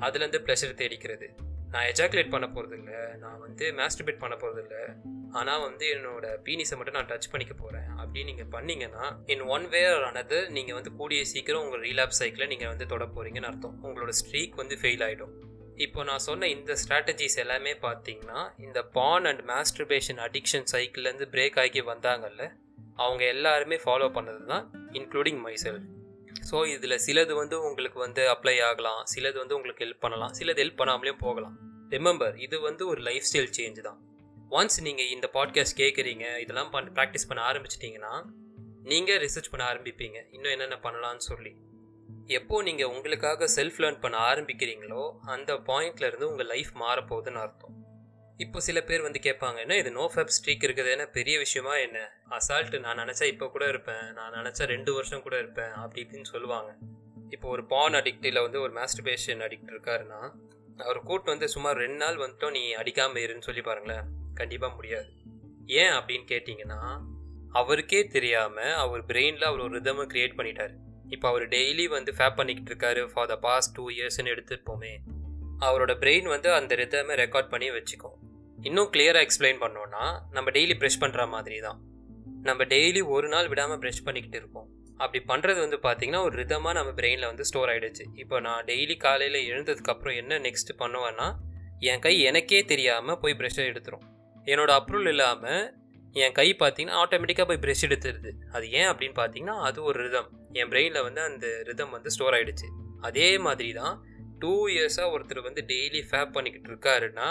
அதுலேருந்து ப்ளஷர் தேடிக்கிறது. நான் எஜாக்குலேட் பண்ண போகிறது இல்லை நான் வந்து மேஸ்டிபேட் பண்ண போகிறது இல்லை ஆனால் வந்து என்னோட பீனிஸை மட்டும் நான் டச் பண்ணிக்க போகிறேன் அப்படின்னு நீங்கள் பண்ணீங்கன்னா இன் ஒன் வே ஆனது நீங்கள் வந்து கூடிய சீக்கிரம் உங்கள் ரீலாப் சைக்கிளை நீங்கள் வந்து தொட போகிறீங்கன்னு அர்த்தம். உங்களோட ஸ்ட்ரீக் வந்து ஃபெயில் ஆகிடும் இப்போ நான் சொன்ன இந்த ஸ்ட்ராட்டஜிஸ் எல்லாமே பார்த்தீங்கன்னா இந்த பான் அண்ட் மாஸ்டர்பேஷன் அடிக்ஷன் சைக்கிள்லேருந்து பிரேக் ஆகி வந்தாங்கல்ல அவங்க எல்லாருமே ஃபாலோ பண்ணது தான் இன்க்ளூடிங் மைசெல் ஸோ இதில் சிலது வந்து உங்களுக்கு வந்து அப்ளை ஆகலாம் சிலது வந்து உங்களுக்கு ஹெல்ப் பண்ணலாம் சிலது ஹெல்ப் பண்ணாமலேயும் போகலாம். ரிமெம்பர் இது வந்து ஒரு லைஃப் ஸ்டைல் சேஞ்ச் தான். ஒன்ஸ் நீங்கள் இந்த பாட்காஸ்ட் கேட்குறீங்க இதெல்லாம் பண்ண ப்ராக்டிஸ் பண்ண ஆரம்பிச்சிட்டிங்கன்னா நீங்கள் ரிசர்ச் பண்ண ஆரம்பிப்பீங்க. இன்னும் என்னென்ன பண்ணலான்னு சொல்லி. எப்போ நீங்கள் உங்களுக்காக செல்ஃப் லேர்ன் பண்ண ஆரம்பிக்கிறீங்களோ அந்த பாயிண்ட்லேருந்து உங்கள் லைஃப் மாறப்போகுதுன்னு அர்த்தம். இப்போ சில பேர் வந்து கேட்பாங்க என்ன இது நோ ஃபேப் ஸ்ட்ரீக் இருக்குது என்ன பெரிய விஷயமா என்ன? அசால்ட்டு நான் நினச்சா இப்போ கூட இருப்பேன் நான் நினச்சா ரெண்டு வருஷம் கூட இருப்பேன் அப்படி இப்படின்னு சொல்லுவாங்க. இப்போ ஒரு பான் அடிக்ட் இல்லை வந்து ஒரு மாஸ்டர்பேஷன் அடிக்ட் இருக்காருன்னா அவர் கூட்டு வந்து சுமார் ரெண்டு நாள் வந்துட்டோம் நீ அடிக்காமல் இருன்னு சொல்லி பாருங்களேன் கண்டிப்பாக முடியாது. ஏன் அப்படின்னு கேட்டிங்கன்னா அவருக்கே தெரியாமல் அவர் பிரெயினில் அவர் ஒரு ரிதமை க்ரியேட் பண்ணிட்டார். இப்போ அவர் டெய்லி வந்து ஃபேப் பண்ணிக்கிட்டு இருக்காரு ஃபார் த பாஸ்ட் டூ இயர்ஸ்னு எடுத்துப்போமே. அவரோட பிரெயின் வந்து அந்த ரிதமை ரெக்கார்ட் பண்ணி வச்சுக்கும். இன்னும் கிளியராக எக்ஸ்பிளைன் பண்ணோன்னா நம்ம டெய்லி ப்ரெஷ் பண்ணுற மாதிரி தான் நம்ம டெய்லி ஒரு நாள் விடாமல் ப்ரெஷ் பண்ணிக்கிட்டு இருப்போம். அப்படி பண்ணுறது வந்து பார்த்திங்கன்னா ஒரு ரிதமாக நம்ம பிரெயினில் வந்து ஸ்டோர் ஆகிடுச்சு இப்போ நான் டெய்லி காலையில் எழுந்ததுக்கப்புறம் என்ன நெக்ஸ்ட் பண்ணுவேன்னா என் கை எனக்கே தெரியாமல் போய் ப்ரெஷ்ஷை எடுத்துரும். என்னோடய அப்ரூவல் இல்லாமல் என் கை பார்த்திங்கன்னா ஆட்டோமேட்டிக்காக போய் ப்ரெஷ் எடுத்துருது. அது ஏன் அப்படின்னு பார்த்தீங்கன்னா அது ஒரு ரிதம் என் பிரெயினில் வந்து அந்த ரிதம் வந்து ஸ்டோர் ஆகிடுச்சு அதே மாதிரி தான் டூ இயர்ஸாக ஒருத்தர் வந்து டெய்லி ஃபேப் பண்ணிக்கிட்டு இருக்காருன்னா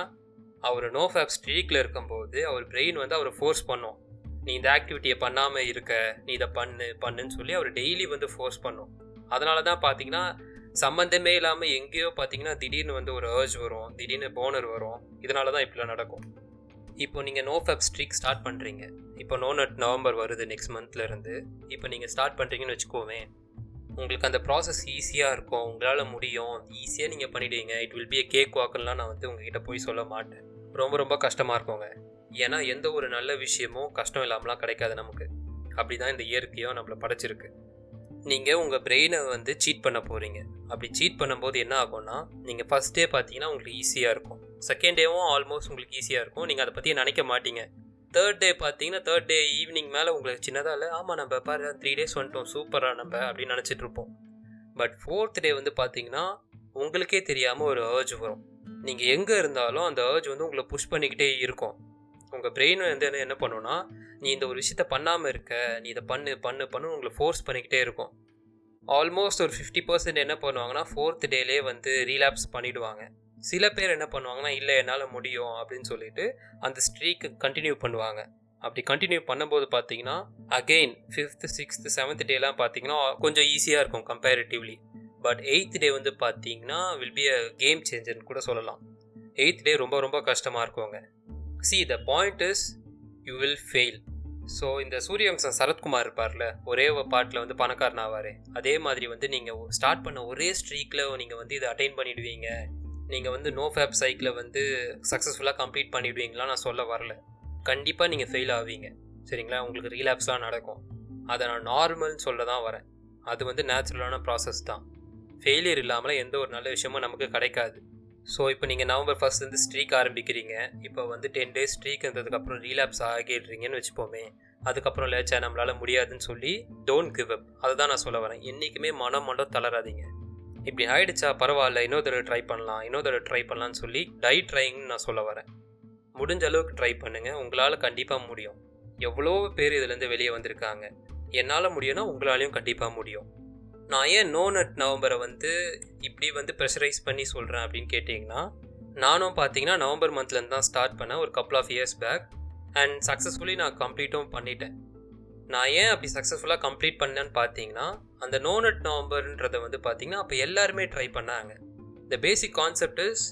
அவர் நோ ஃபேப் ஸ்ட்ரீக்கில் இருக்கும்போது அவர் பிரெயின் வந்து அவரை ஃபோர்ஸ் பண்ணும். நீ இந்த ஆக்டிவிட்டியை பண்ணாமல் இருக்க நீ இதை பண்ணு பண்ணுன்னு சொல்லி அவர் டெய்லி வந்து ஃபோர்ஸ் பண்ணும். அதனால தான் பார்த்தீங்கன்னா சம்மந்தமே இல்லாமல் எங்கேயோ பார்த்தீங்கன்னா திடீர்னு வந்து ஒரு ஏர்ஜ் வரும் திடீர்னு போனர் வரும். இதனால தான் இப்படிலாம் நடக்கும். இப்போ நீங்கள் நோ ஃபேப் ஸ்ட்ரீக் ஸ்டார்ட் பண்ணுறீங்க இப்போ நோ நட் நவம்பர் வருது நெக்ஸ்ட் மந்த்லேருந்து இப்போ நீங்கள் ஸ்டார்ட் பண்ணுறீங்கன்னு வச்சுக்கோவேன். உங்களுக்கு அந்த ப்ராசஸ் ஈஸியாக இருக்கும். உங்களால் முடியும். ஈஸியாக நீங்கள் பண்ணிடுவீங்க. It will be a cake வாக்குலாம் நான் வந்து உங்ககிட்ட போய் சொல்ல மாட்டேன். ரொம்ப ரொம்ப கஷ்டமாக இருக்குங்க. ஏன்னா எந்த ஒரு நல்ல விஷயமும் கஷ்டம் இல்லாமலாம் கிடைக்காது நமக்கு. அப்படி தான் இந்த இயற்கையோ நம்மளை படைச்சிருக்கு. நீங்கள் உங்கள் பிரெயினை வந்து சீட் பண்ண போகிறீங்க அப்படி சீட் பண்ணும்போது என்ன ஆகும்னா நீங்கள் ஃபஸ்ட் டே பார்த்தீங்கன்னா உங்களுக்கு ஈஸியாக இருக்கும். செகண்ட் டேவும் ஆல்மோஸ்ட் உங்களுக்கு ஈஸியாக இருக்கும். நீங்கள் அதை பற்றி நினைக்க மாட்டீங்க. தேர்ட் டே பார்த்தீங்கன்னா தேர்ட் டே ஈவினிங் மேலே உங்களுக்கு சின்னதாக இல்லை ஆமாம் நம்ம பாரு த்ரீ டேஸ் வந்துட்டோம் சூப்பராக நம்ம அப்படின்னு நினச்சிட்டு இருப்போம். பட் ஃபோர்த் டே வந்து பார்த்தீங்கன்னா உங்களுக்கே தெரியாமல் ஒரு ஏர்ஜ் வரும். நீங்கள் எங்கே இருந்தாலும் அந்த ஏர்ஜ் வந்து உங்களை புஷ் பண்ணிக்கிட்டே இருக்கும். உங்கள் பிரெயின் வந்து என்ன என்ன பண்ணுன்னா நீ இந்த ஒரு விஷயத்த பண்ணாமல் இருக்க நீ இதை பண்ணு பண்ணு பண்ணு உங்களை ஃபோர்ஸ் பண்ணிக்கிட்டே இருக்கும். ஆல்மோஸ்ட் ஒரு ஃபிஃப்டி பர்சன்ட் என்ன பண்ணுவாங்கன்னா ஃபோர்த் டேலே வந்து ரீலாப்ஸ் பண்ணிவிடுவாங்க சில பேர் என்ன பண்ணுவாங்கன்னா இல்லை என்னால் முடியும் அப்படின்னு சொல்லிட்டு அந்த ஸ்ட்ரீக்கு கண்டினியூ பண்ணுவாங்க. அப்படி கண்டினியூ பண்ணும்போது பார்த்தீங்கன்னா அகெயின் ஃபிஃப்த்து சிக்ஸ்த்து செவன்த் டேலாம் பார்த்தீங்கன்னா கொஞ்சம் ஈஸியாக இருக்கும் கம்பேரிட்டிவ்லி பட் எயித் டே வந்து பார்த்தீங்கன்னா வில் பி அ கேம் சேஞ்சர்னு கூட சொல்லலாம். எயித் டே ரொம்ப ரொம்ப கஷ்டமாக இருக்குங்க. See the point is you will fail so இந்த சூரியவம்சம் சரத்குமார் இருப்பார்ல ஒரே பாட்டில் வந்து பணக்காரன் ஆவார். அதே மாதிரி வந்து நீங்கள் ஸ்டார்ட் பண்ண ஒரே ஸ்ட்ரீக்கில் நீங்கள் வந்து இதை அட்டைன் பண்ணிடுவீங்க. நீங்கள் வந்து நோ ஃபேப் சைக்கிளை வந்து சக்ஸஸ்ஃபுல்லாக கம்ப்ளீட் பண்ணிவிடுவீங்களா நான் சொல்ல வரல. கண்டிப்பாக நீங்கள் ஃபெயில் ஆவீங்க. சரிங்களா? உங்களுக்கு ரீலாப்ஸ்லாம் நடக்கும். அதை நான் நார்மல்னு சொல்ல தான் வரேன். அது வந்து நேச்சுரலான ப்ராசஸ் தான். ஃபெயிலியர் இல்லாமல் எந்த ஒரு நல்ல விஷயமும் நமக்கு கிடைக்காது. ஸோ இப்போ நீங்கள் நவம்பர் ஃபர்ஸ்ட்லேருந்து ஸ்ட்ரீக் ஆரம்பிக்கிறீங்க. இப்போ வந்து டென் டேஸ் ஸ்ட்ரீக் இருந்ததுக்கப்புறம் ரீலாப்ஸ் ஆகிடுறீங்கன்னு வச்சுப்போமே. அதுக்கப்புறம் லேச்சா நம்மளால் முடியாதுன்னு சொல்லி டோன்ட் கிவ் அப் அதை தான் நான் சொல்ல வரேன். என்றைக்குமே மனம் மட்டும் தளராதீங்க. இப்படி ஆயிடுச்சா பரவாயில்ல இன்னொரு தடவை ட்ரை பண்ணலாம் இன்னொரு தடவை ட்ரை பண்ணலாம்னு சொல்லி டை ட்ரைங்னு நான் சொல்ல வரேன். முடிஞ்ச அளவுக்கு ட்ரை பண்ணுங்கள் உங்களால் கண்டிப்பாக முடியும். எவ்வளோ பேர் இதுலேருந்து வெளியே வந்திருக்காங்க. என்னால் முடியும்னா உங்களாலையும் கண்டிப்பாக முடியும். நான் ஏன் நோ நட் நவம்பரை வந்து இப்படி வந்து ப்ரெஷரைஸ் பண்ணி சொல்கிறேன் அப்படின்னு கேட்டிங்கன்னா நானும் பார்த்தீங்கன்னா நவம்பர் மந்த்லேருந்து தான் ஸ்டார்ட் பண்ணேன் ஒரு couple of years back and successfully நான் கம்ப்ளீட்டும் பண்ணிட்டேன். நான் ஏன் அப்படி சக்ஸஸ்ஃபுல்லாக கம்ப்ளீட் பண்ணேன்னு பார்த்தீங்கன்னா அந்த நோ நட் நவம்பர்ன்றதை வந்து பார்த்தீங்கன்னா அப்போ எல்லாருமே ட்ரை பண்ணாங்க. The basic concept is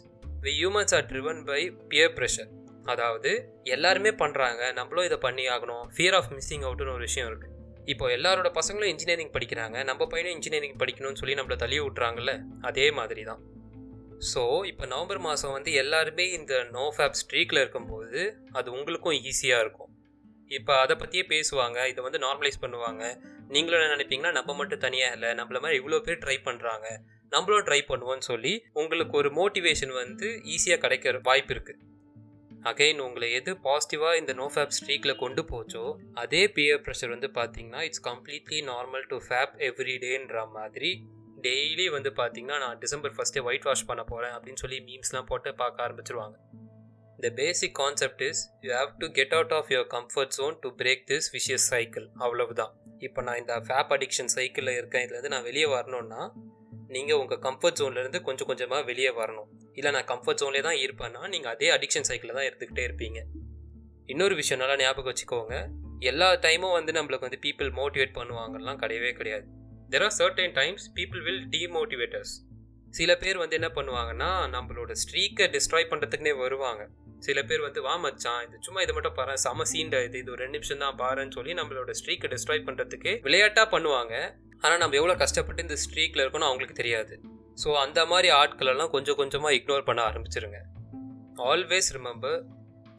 we humans are driven by peer pressure அதாவது எல்லாருமே பண்ணுறாங்க நம்மளும் இதை பண்ணி ஆகணும் ஃபியர் ஆஃப் மிஸ்ஸிங் அவுட்னு ஒரு விஷயம் இருக்குது இப்போ எல்லாரோட பசங்களும் இன்ஜினியரிங் படிக்கிறாங்க நம்ம பையனும் இன்ஜினியரிங் படிக்கணும்னு சொல்லி நம்மளை தள்ளி விட்றாங்கல்ல அதே மாதிரி தான் ஸோ இப்போ நவம்பர் மாதம் வந்து எல்லாருமே இந்த நோ ஃபேப் ஸ்ட்ரீக்கில் இருக்கும்போது அது உங்களுக்கும் ஈஸியாக இருக்கும். இப்போ அதை பற்றியே பேசுவாங்க. இதை வந்து நார்மலைஸ் பண்ணுவாங்க. நீங்களும் என்ன நினைப்பீங்கன்னா நம்ம மட்டும் தனியாக இல்லை. நம்மள மாதிரி இவ்வளோ பேர் ட்ரை பண்ணுறாங்க நம்மளும் ட்ரை பண்ணுவோம்னு சொல்லி உங்களுக்கு ஒரு மோட்டிவேஷன் வந்து ஈஸியாக கிடைக்கிற வாய்ப்பு இருக்குது அகைன் உங்களை எது பாசிட்டிவாக இந்த நோ ஃபேப் ஸ்ட்ரீக்கில் கொண்டு போச்சோ அதே பியர் ப்ரெஷர் வந்து பார்த்தீங்கன்னா it's completely normal to fap every டேன்ற மாதிரி டெய்லி வந்து பார்த்தீங்கன்னா நான் டிசம்பர் ஃபஸ்ட்டே ஒயிட் வாஷ் பண்ண போகிறேன் அப்படின்னு சொல்லி மீம்ஸ்லாம் போட்டு பார்க்க ஆரம்பிச்சிருவாங்க. The basic concept is you have to get out of your comfort zone to break this vicious cycle அவ்வளவுதான். இப்போ நான் இந்த ஃபேப் அடிக்ஷன் சைக்கிளில் இருக்கேன் இதுலேருந்து நான் வெளியே வரணும்னா நீங்கள் உங்கள் கம்ஃபர்ட் ஜோன்லேருந்து கொஞ்சம் கொஞ்சமாக வெளியே வரணும். இல்லை நான் கம்ஃபர்ட் ஜோன்லேயே தான் இருப்பேன்னா நீங்கள் அதே அடிக்ஷன் சைக்கிளில் தான் எடுத்துக்கிட்டே இருப்பீங்க. இன்னொரு விஷயம் நல்லா ஞாபகம் வச்சுக்கோங்க. எல்லா டைமும் வந்து நம்மளுக்கு வந்து பீப்புள் மோட்டிவேட் பண்ணுவாங்கலாம் கிடையவே கிடையாது. There are certain times people will demotivators சில பேர் வந்து என்ன பண்ணுவாங்கன்னா நம்மளோட ஸ்ட்ரீக்கை டிஸ்ட்ராய் பண்ணுறதுக்குனே வருவாங்க. சில பேர் வந்து வா மச்சான் இது சும்மா இதை மட்டும் பாரு சம சீண்ட இது இது ஒரு ரெண்டு நிமிஷம் தான் பாருன்னு சொல்லி நம்மளோட ஸ்ட்ரீக்கை டிஸ்ட்ராய் பண்ணுறதுக்கு விளையாட்டாக பண்ணுவாங்க. ஆனால் நம்ம எவ்வளோ கஷ்டப்பட்டு இந்த ஸ்ட்ரீக்கில் இருக்கணும் அவங்களுக்கு தெரியாது. ஸோ அந்த மாதிரி ஆட்களெல்லாம் கொஞ்சம் கொஞ்சமாக இக்னோர் பண்ண ஆரம்பிச்சிருங்க. Always remember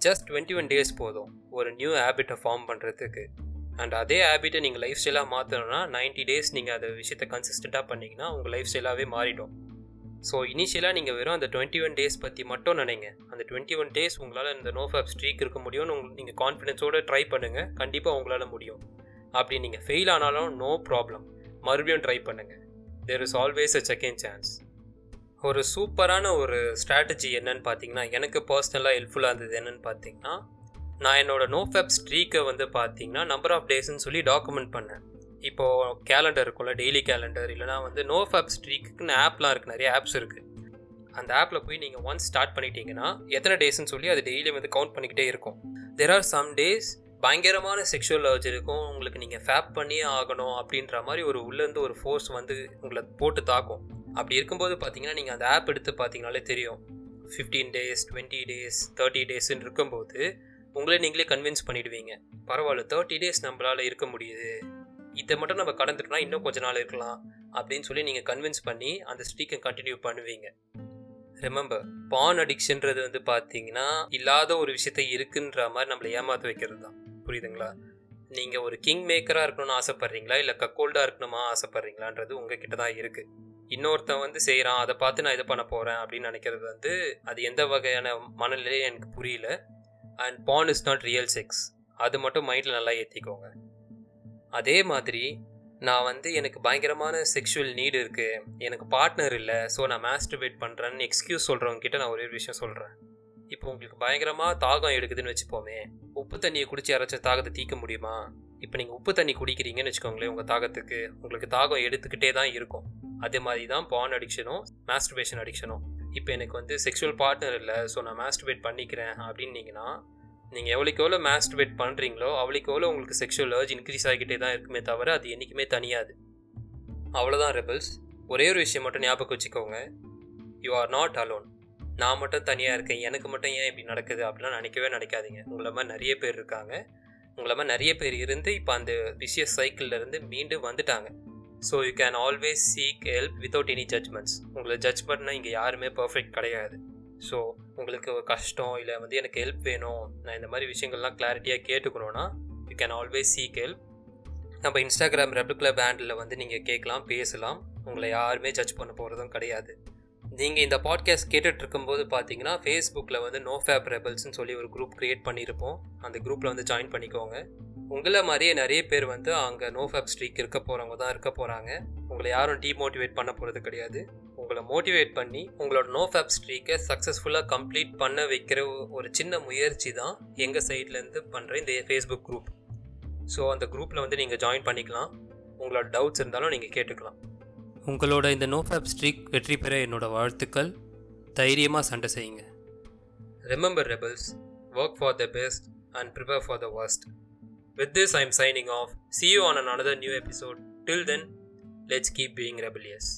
just twenty one days போதும். ஒரு நியூ ஹேபிட்டை ஃபார்ம் பண்ணுறதுக்கு அண்ட் அதே ஹேபிட்டை நீங்கள் லைஃப் ஸ்டைலாக மாற்றணும்னா நைன்ட்டி டேஸ் நீங்கள் அந்த விஷயத்தை கன்சிஸ்டண்ட்டாக பண்ணிங்கன்னா உங்கள் லைஃப் ஸ்டைலாகவே மாறிடும். ஸோ இனிஷியலாக நீங்கள் வெறும் அந்த டுவெண்ட்டி ஒன் டேஸ் பற்றி மட்டும் நினைங்க. அந்த டுவெண்ட்டி ஒன் டேஸ் உங்களால் இந்த நோ ஃபேப் ஸ்ட்ரீக் இருக்க முடியும்னு உங்களுக்கு நீங்கள் கான்ஃபிடென்ஸோடு ட்ரை பண்ணுங்கள் கண்டிப்பாக உங்களால் முடியும். அப்படி நீங்கள் ஃபெயில் ஆனாலும் நோ ப்ராப்ளம் மறுபடியும் ட்ரை பண்ணுங்கள் there is always a second chance ஒரு சூப்பரான ஒரு ஸ்ட்ராட்டஜி என்னன்னு பார்த்தீங்கன்னா எனக்கு பர்சனலாக ஹெல்ப்ஃபுல்லாக இருந்தது என்னன்னு பார்த்தீங்கன்னா நான் என்னோடய நோ ஃபேப் ஸ்ட்ரீக்கை வந்து பார்த்தீங்கன்னா நம்பர் ஆஃப் டேஸ்ன்னு சொல்லி டாக்குமெண்ட் பண்ணேன். இப்போது கேலண்டர் இருக்கும்ல டெய்லி கேலண்டர் இல்லைனா வந்து நோ ஃபேப் ஸ்ட்ரீக்குன்னு ஆப்லாம் இருக்குது நிறைய ஆப்ஸ் இருக்குது அந்த ஆப்பில் போய் நீங்கள் ஒன்ஸ் ஸ்டார்ட் பண்ணிட்டீங்கன்னா எத்தனை டேஸ்ன்னு சொல்லி அது டெய்லியும் வந்து கவுண்ட் பண்ணிக்கிட்டே இருக்கும். தெர் ஆர் சம் டேஸ் பயங்கரமான செக்ஷுவல் லர்ஜ் இருக்கும் உங்களுக்கு நீங்கள் ஃபேப் பண்ணியே ஆகணும் அப்படின்ற மாதிரி ஒரு உள்ளேருந்து ஒரு ஃபோர்ஸ் வந்து உங்களை போட்டு தாக்கும். அப்படி இருக்கும்போது பார்த்தீங்கன்னா நீங்கள் அந்த ஆப் எடுத்து பார்த்தீங்கனாலே தெரியும். Fifteen days twenty days thirty டேஸ்ன்னு இருக்கும்போது உங்களே நீங்களே கன்வின்ஸ் பண்ணிடுவீங்க. பரவாயில்ல தேர்ட்டி டேஸ் நம்மளால் இருக்க முடியுது. இதை மட்டும் நம்ம கடந்துட்டோம்னா இன்னும் கொஞ்ச நாள் இருக்கலாம் அப்படின்னு சொல்லி நீங்கள் கன்வின்ஸ் பண்ணி அந்த ஸ்ட்ரீக்கை கண்டினியூ பண்ணுவீங்க. ரிமெம்பர் பான் அடிக்ஷன்றது வந்து பார்த்தீங்கன்னா இல்லாத ஒரு விஷயத்த இருக்குன்ற மாதிரி நம்மளை ஏமாற்ற வைக்கிறது தான் புரியுதுங்களா? நீங்கள் ஒரு கிங் மேக்கராக இருக்கணும்னு ஆசைப்பட்றீங்களா? இல்லை கக்கோல்டாக இருக்கணுமா ஆசைப்பட்றீங்களான்றது உங்ககிட்ட தான் இருக்குது இன்னொருத்தன் வந்து செய்கிறான் அதை பார்த்து நான் இதை பண்ண போகிறேன் அப்படின்னு நினைக்கிறது வந்து அது எந்த வகையான மனநிலையும் எனக்கு புரியல. And porn is not real sex அது மட்டும் மைண்டில் நல்லா ஏற்றிக்கோங்க அதே மாதிரி நான் வந்து எனக்கு பயங்கரமான செக்ஷுவல் நீடு இருக்குது எனக்கு பார்ட்னர் இல்லை ஸோ நான் மாஸ்டர்பேட் பண்ணுறேன்னு எக்ஸ்கியூஸ் சொல்கிறவங்ககிட்ட நான் ஒரே ஒரு விஷயம் சொல்கிறேன் இப்போ உங்களுக்கு பயங்கரமாக தாகம் எடுக்குதுன்னு வச்சுப்போமே உப்பு தண்ணியை குடிச்சு யாராச்சும் தாகத்தை தீக்க முடியுமா? இப்போ நீங்கள் உப்பு தண்ணி குடிக்கிறீங்கன்னு வச்சுக்கோங்களேன் உங்கள் தாகத்துக்கு உங்களுக்கு தாகம் எடுத்துக்கிட்டே தான் இருக்கும். அதே மாதிரி தான் பான் அடிக்ஷனும் மாஸ்டர்பேஷன் அடிக்ஷனும் இப்போ எனக்கு வந்து செக்ஷுவல் பார்ட்னர் இல்லை ஸோ நான் மாஸ்டர்பேட் பண்ணிக்கிறேன் அப்படின்னீங்கன்னா நீங்கள் எவ்வளோக்கு எவ்வளோ மாஸ்டர்பேட் பண்ணுறீங்களோ அவ்வளோக்கு எவ்வளோ உங்களுக்கு செக்ஷுவல் ஏர்ஜ் இன்க்ரீஸ் ஆகிக்கிட்டே தான் இருக்குமே தவிர அது என்றைக்குமே தனியாது அவ்வளோதான் ரெபல்ஸ் ஒரே ஒரு விஷயம் மட்டும் ஞாபகம் வச்சுக்கோங்க. யூ ஆர் நாட் அலோன் நான் மட்டும் தனியாக இருக்கேன். எனக்கு மட்டும் ஏன் இப்படி நடக்குது? அப்படிலாம் நினைக்கவே நினைக்காதீங்க. உங்களை மாதிரி நிறைய பேர் இருக்காங்க. உங்களை மாதிரி நிறைய பேர் இருந்து இப்போ அந்த விஷய சைக்கிள்லேருந்து மீண்டும் வந்துட்டாங்க. So you can always seek help without any judgements உங்களை ஜட்ஜ் பண்ணால் இங்கே யாருமே பர்ஃபெக்ட் கிடையாது. ஸோ உங்களுக்கு ஒரு கஷ்டம் இல்லை வந்து எனக்கு ஹெல்ப் வேணும். நான் இந்த மாதிரி விஷயங்கள்லாம் கிளாரிட்டியாக கேட்டுக்கணுன்னா you can always seek help நம்ம இன்ஸ்டாகிராம் ரெபல் கிளப் ஹேண்டில் வந்து நீங்கள் கேட்கலாம் பேசலாம். உங்களை யாருமே ஜட்ஜ் பண்ண போகிறதும் கிடையாது. நீங்கள் இந்த பாட்காஸ்ட் கேட்டுட்டு இருக்கும்போது பார்த்தீங்கன்னா ஃபேஸ்புக்கில் வந்து நோ ஃபேப் ரெபல்ஸ்னு சொல்லி ஒரு குரூப் க்ரியேட் பண்ணியிருப்போம் அந்த குரூப்பில் வந்து ஜாயின் பண்ணிக்கோங்க. உங்களை மாதிரியே நிறைய பேர் வந்து அங்கே நோ ஃபேப் ஸ்ட்ரீக் இருக்க போகிறவங்க தான் இருக்க போகிறாங்க உங்களை யாரும் டிமோட்டிவேட் பண்ண போகிறது கிடையாது. உங்களை மோட்டிவேட் பண்ணி உங்களோட நோ ஃபேப் ஸ்ட்ரீக்கை சக்ஸஸ்ஃபுல்லாக கம்ப்ளீட் பண்ண வைக்கிற ஒரு சின்ன முயற்சி தான் எங்கள் சைட்லேருந்து பண்ணுற இந்த ஃபேஸ்புக் குரூப் ஸோ அந்த குரூப்பில் வந்து நீங்கள் ஜாயின் பண்ணிக்கலாம். உங்களோட டவுட்ஸ் இருந்தாலும் நீங்கள் கேட்டுக்கலாம். உங்களோட இந்த நோ ஃபேப் ஸ்ட்ரீக் வெற்றி பெற என்னோட வாழ்த்துக்கள். தைரியமாக சண்டை செய்யுங்க. Remember rebels work for the best and prepare for the worst with this I am signing off see you on an another new episode till then let's keep being rebellious